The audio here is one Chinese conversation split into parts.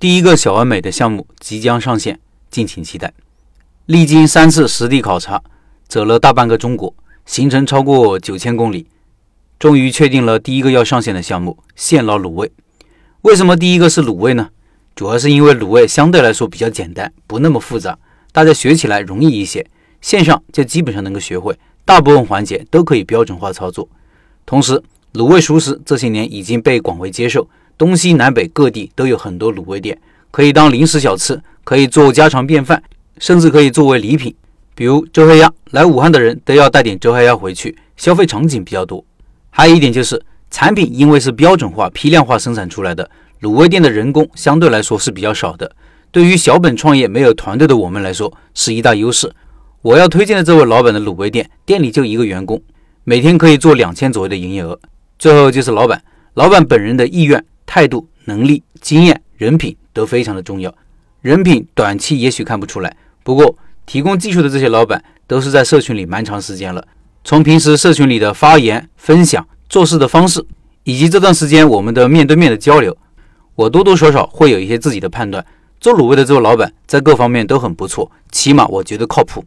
第一个小而美的项目即将上线，敬请期待。历经三次实地考察，走了大半个中国，行程超过九千公里，终于确定了第一个要上线的项目——现捞卤味。为什么第一个是卤味呢？主要是因为卤味相对来说比较简单，不那么复杂，大家学起来容易一些，线上就基本上能够学会，大部分环节都可以标准化操作。同时，卤味熟食这些年已经被广为接受。东西南北各地都有很多卤味店，可以当零食小吃，可以做家常便饭，甚至可以作为礼品。比如周黑鸭，来武汉的人都要带点周黑鸭回去，消费场景比较多。还有一点就是，产品因为是标准化、批量化生产出来的，卤味店的人工相对来说是比较少的。对于小本创业、没有团队的我们来说，是一大优势。我要推荐的这位老板的卤味店，店里就一个员工，每天可以做两千左右的营业额。最后就是老板，老板本人的意愿。态度、能力、经验、人品都非常的重要。人品短期也许看不出来，不过提供技术的这些老板都是在社群里蛮长时间了。从平时社群里的发言、分享、做事的方式，以及这段时间我们的面对面的交流，我多多少少会有一些自己的判断。做卤味的这位老板在各方面都很不错，起码我觉得靠谱。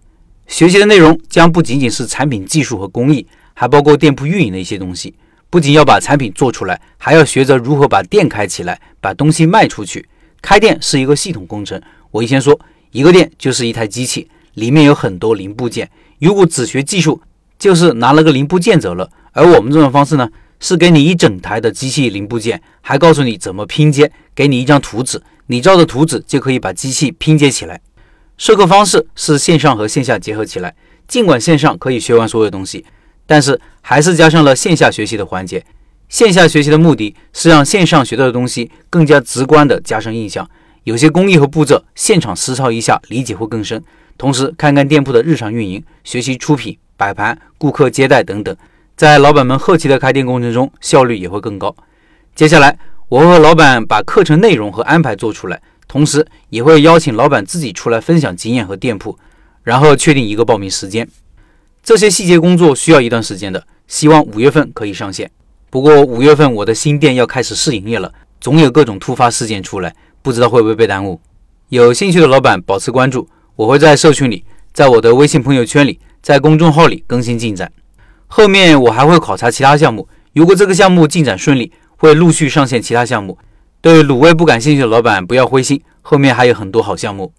学习的内容将不仅仅是产品技术和工艺，还包括店铺运营的一些东西。不仅要把产品做出来，还要学着如何把店开起来，把东西卖出去。开店是一个系统工程。我以前说，一个店就是一台机器，里面有很多零部件。如果只学技术，就是拿了个零部件走了。而我们这种方式呢，是给你一整台的机器零部件，还告诉你怎么拼接，给你一张图纸，你照着图纸就可以把机器拼接起来。授课方式是线上和线下结合起来，尽管线上可以学完所有东西。但是还是加上了线下学习的环节。线下学习的目的是让线上学到的东西更加直观的加深印象。有些工艺和步骤，现场实操一下，理解会更深。同时看看店铺的日常运营，学习出品、摆盘、顾客接待等等，在老板们后期的开店过程中，效率也会更高。接下来，我会和老板把课程内容和安排做出来，同时也会邀请老板自己出来分享经验和店铺，然后确定一个报名时间。这些细节工作需要一段时间的，希望五月份可以上线。不过五月份我的新店要开始试营业了，总有各种突发事件出来，不知道会不会被耽误。有兴趣的老板保持关注，我会在社群里，在我的微信朋友圈里，在公众号里更新进展。后面我还会考察其他项目，如果这个项目进展顺利，会陆续上线其他项目。对卤味不感兴趣的老板不要灰心，后面还有很多好项目。